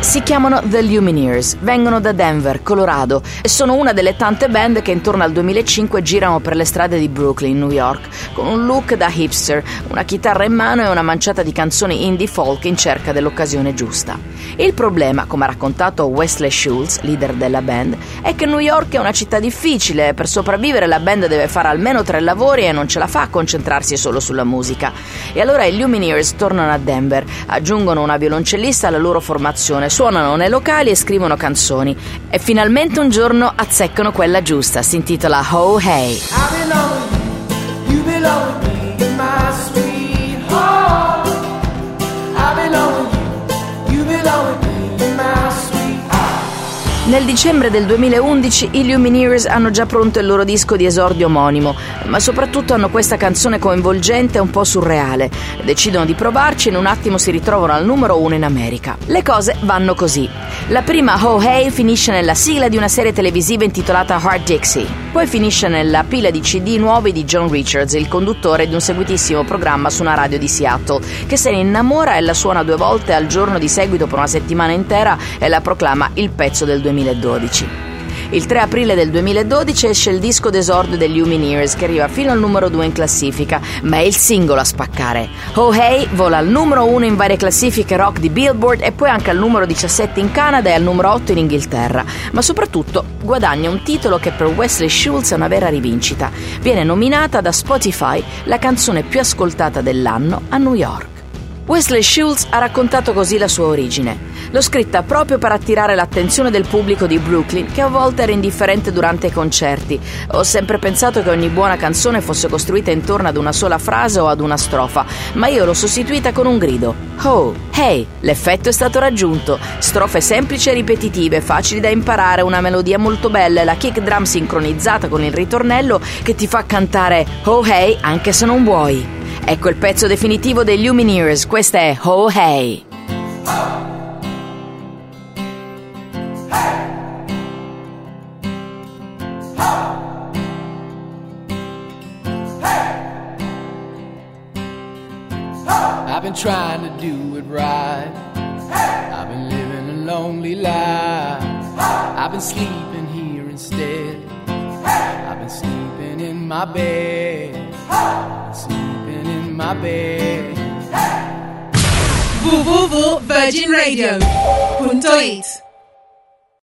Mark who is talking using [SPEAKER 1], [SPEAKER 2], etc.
[SPEAKER 1] Si chiamano The Lumineers, vengono da Denver, Colorado e sono una delle tante band che intorno al 2005 girano per le strade di Brooklyn, New York, con un look da hipster, una chitarra in mano e una manciata di canzoni indie folk in cerca dell'occasione giusta. Il problema, come ha raccontato Wesley Schultz, leader della band, è che New York è una città difficile, per sopravvivere la band deve fare almeno tre lavori e non ce la fa a concentrarsi solo sulla musica. E allora i Lumineers tornano a Denver, aggiungono una violoncellista alla loro formazione suonano nei locali e scrivono canzoni. E finalmente un giorno azzeccano quella giusta, si intitola Ho Hey. Nel dicembre del 2011 i Lumineers hanno già pronto il loro disco di esordio omonimo, ma soprattutto hanno questa canzone coinvolgente e un po' surreale. Decidono di provarci e in un attimo si ritrovano al numero uno in America. Le cose vanno così. La prima Oh Hey finisce nella sigla di una serie televisiva intitolata Hard Dixie, poi finisce nella pila di CD nuovi di John Richards, il conduttore di un seguitissimo programma su una radio di Seattle, che se ne innamora e la suona due volte al giorno di seguito per una settimana intera e la proclama il pezzo del 2000. 2012. Il 3 aprile del 2012 esce il disco d'esordio degli Lumineers che arriva fino al numero 2 in classifica, ma è il singolo a spaccare. Oh Hey vola al numero 1 in varie classifiche rock di Billboard e poi anche al numero 17 in Canada e al numero 8 in Inghilterra, ma soprattutto guadagna un titolo che per Wesley Schultz è una vera rivincita. Viene nominata da Spotify la canzone più ascoltata dell'anno a New York. Wesley Schultz ha raccontato così la sua origine. L'ho scritta proprio per attirare l'attenzione del pubblico di Brooklyn, che a volte era indifferente durante i concerti. Ho sempre pensato che ogni buona canzone fosse costruita intorno ad una sola frase o ad una strofa, ma io l'ho sostituita con un grido. Oh, hey! L'effetto è stato raggiunto. Strofe semplici e ripetitive, facili da imparare, una melodia molto bella e la kick drum sincronizzata con il ritornello che ti fa cantare Oh hey anche se non vuoi. Ecco il pezzo definitivo dei Lumineers, questa è Oh Hey. I've been trying to do it right. I've been living a lonely life. I've been sleeping here instead. I've been sleeping in my bed. Sleeping in my bed.
[SPEAKER 2] www.virginradio.it